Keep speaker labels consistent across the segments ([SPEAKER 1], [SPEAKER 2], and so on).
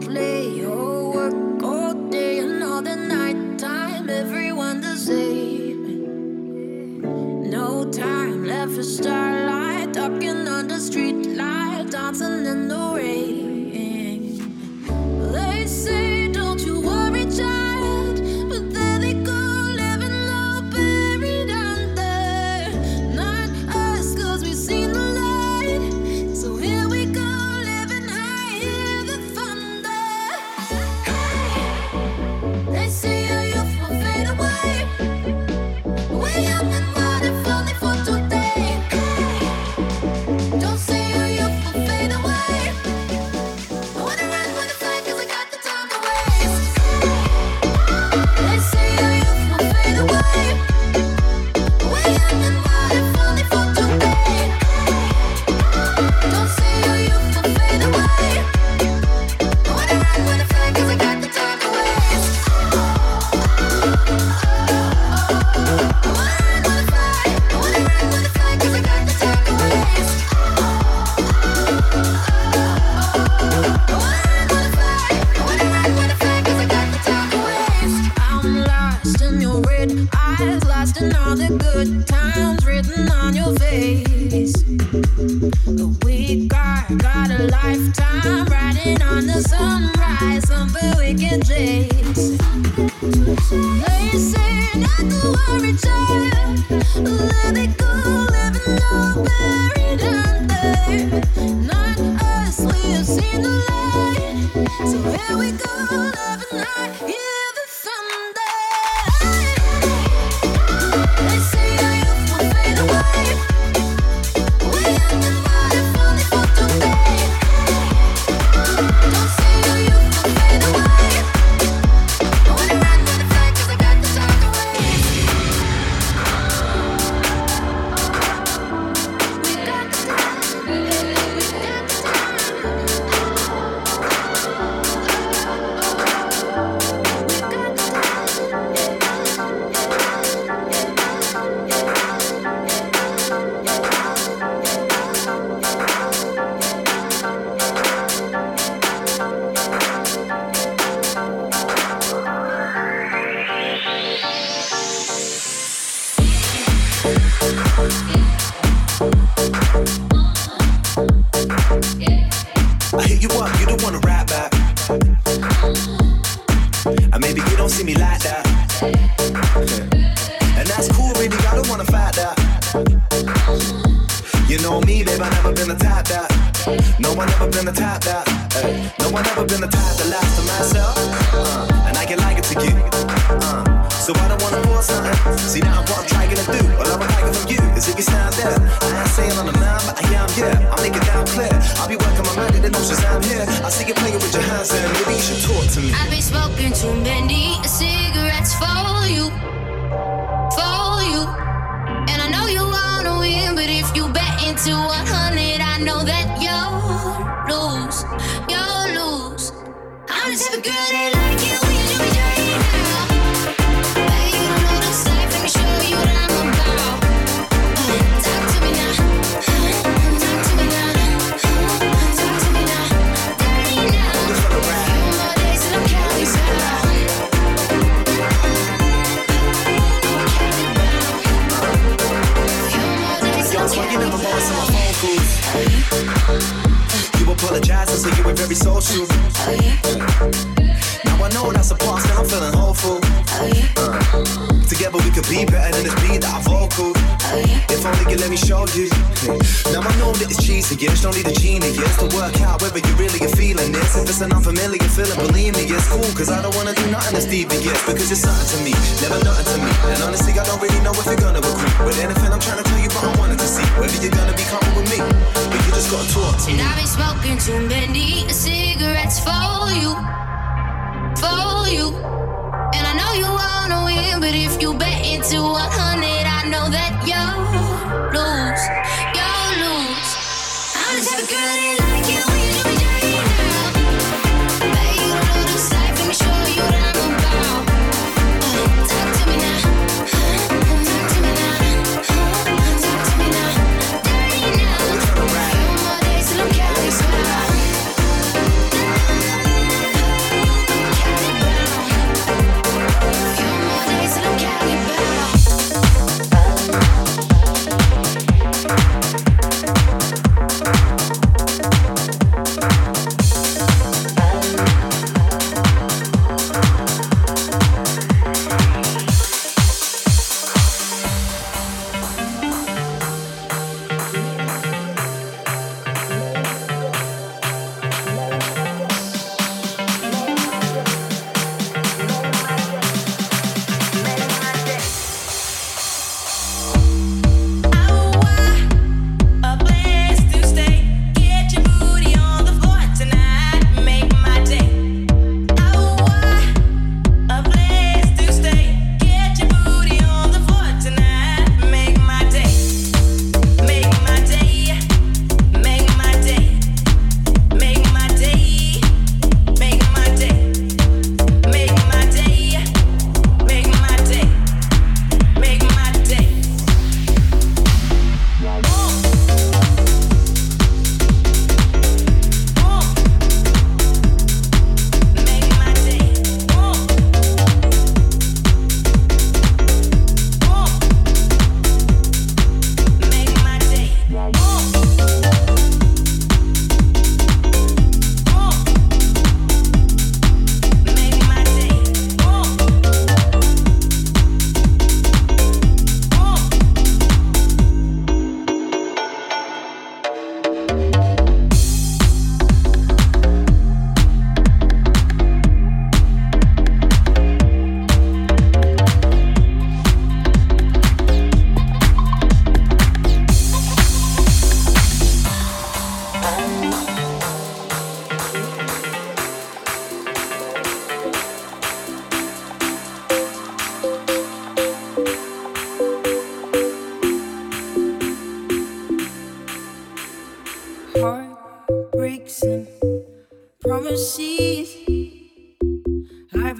[SPEAKER 1] play or work all day and all the night time. Everyone the same. No time left for starlight, talking on the street light,
[SPEAKER 2] dancing. There's a girl like you.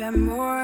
[SPEAKER 2] that more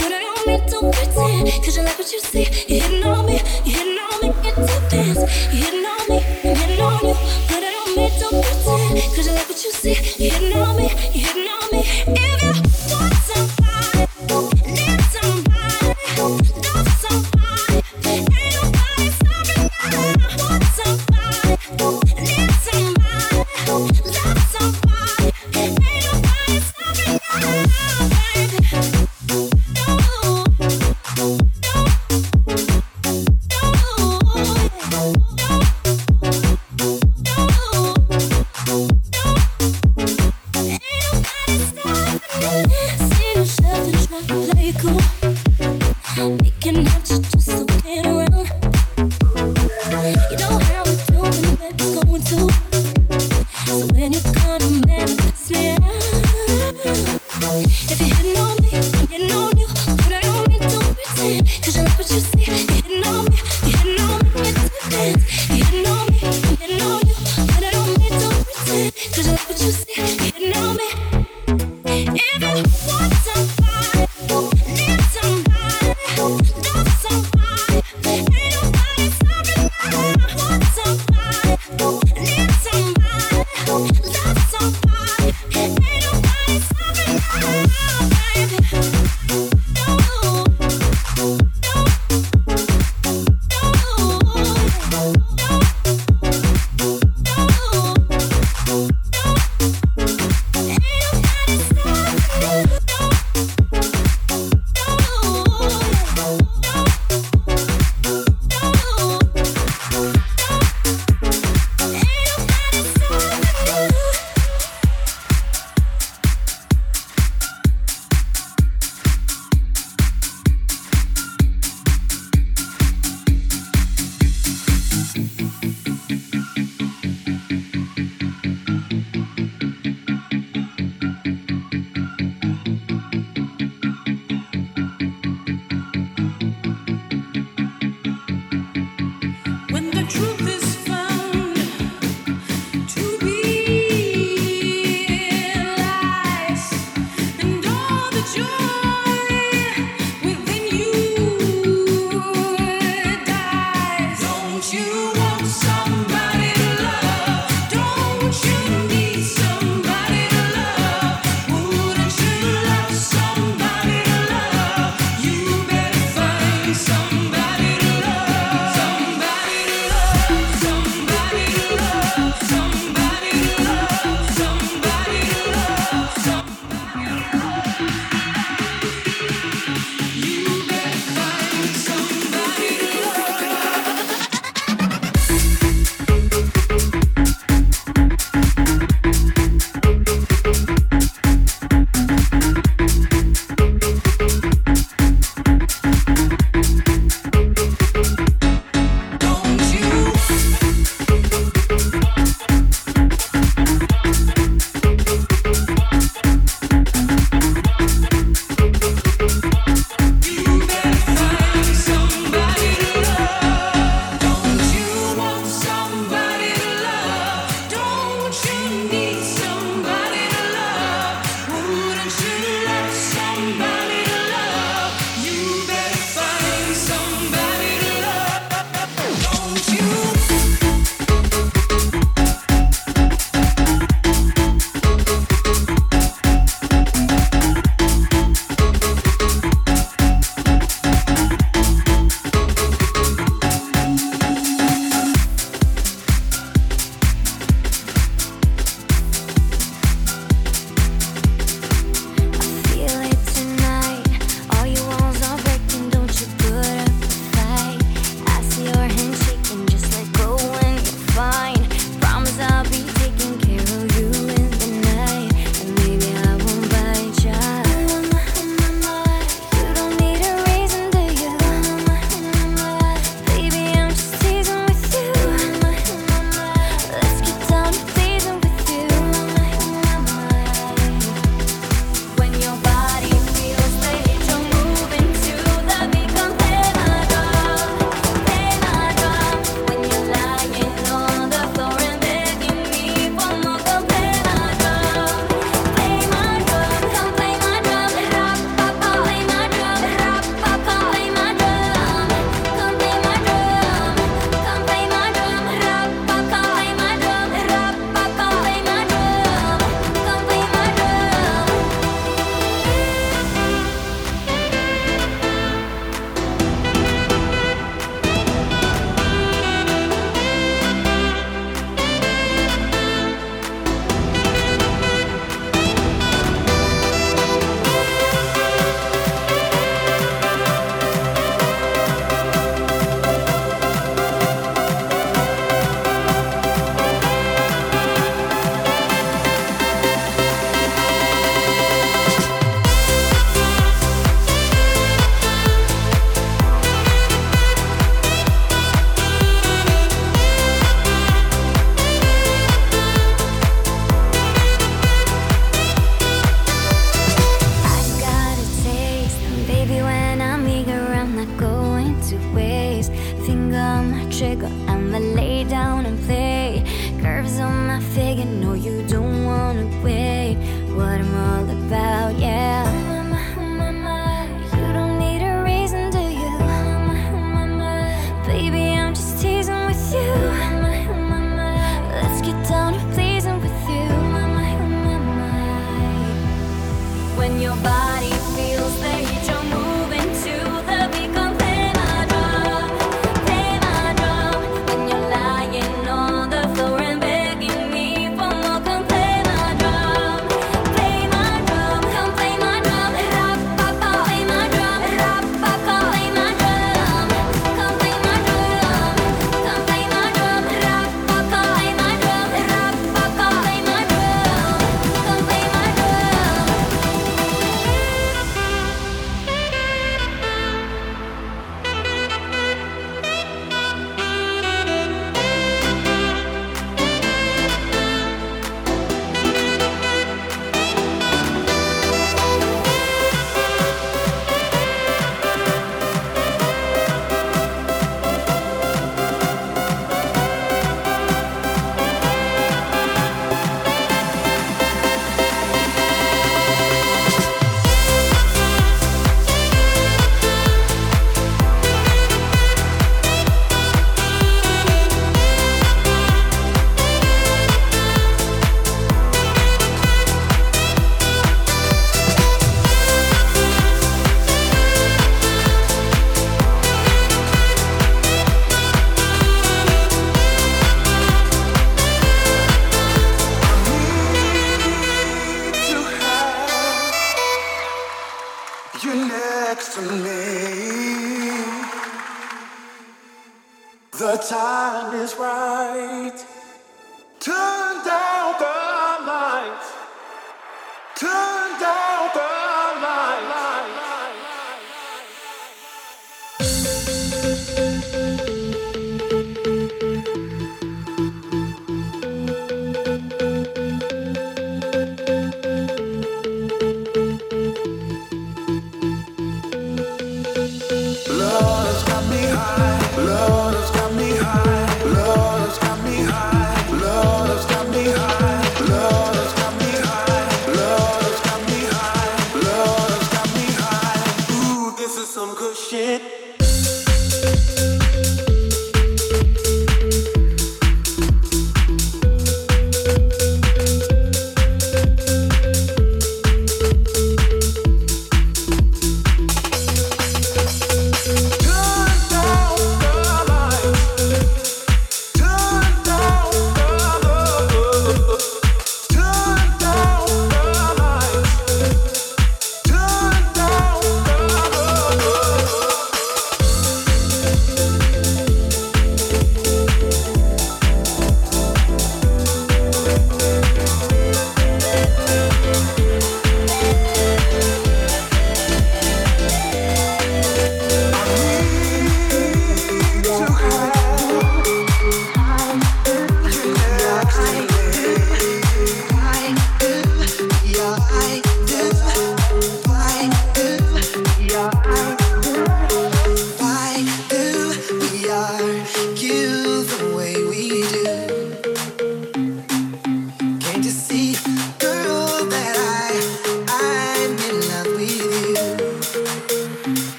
[SPEAKER 2] so pretend. Cause you
[SPEAKER 1] like what
[SPEAKER 2] you see. You're
[SPEAKER 3] hitting on
[SPEAKER 4] me,
[SPEAKER 5] you're hitting on
[SPEAKER 2] me. Get to
[SPEAKER 6] dance,
[SPEAKER 7] you're hitting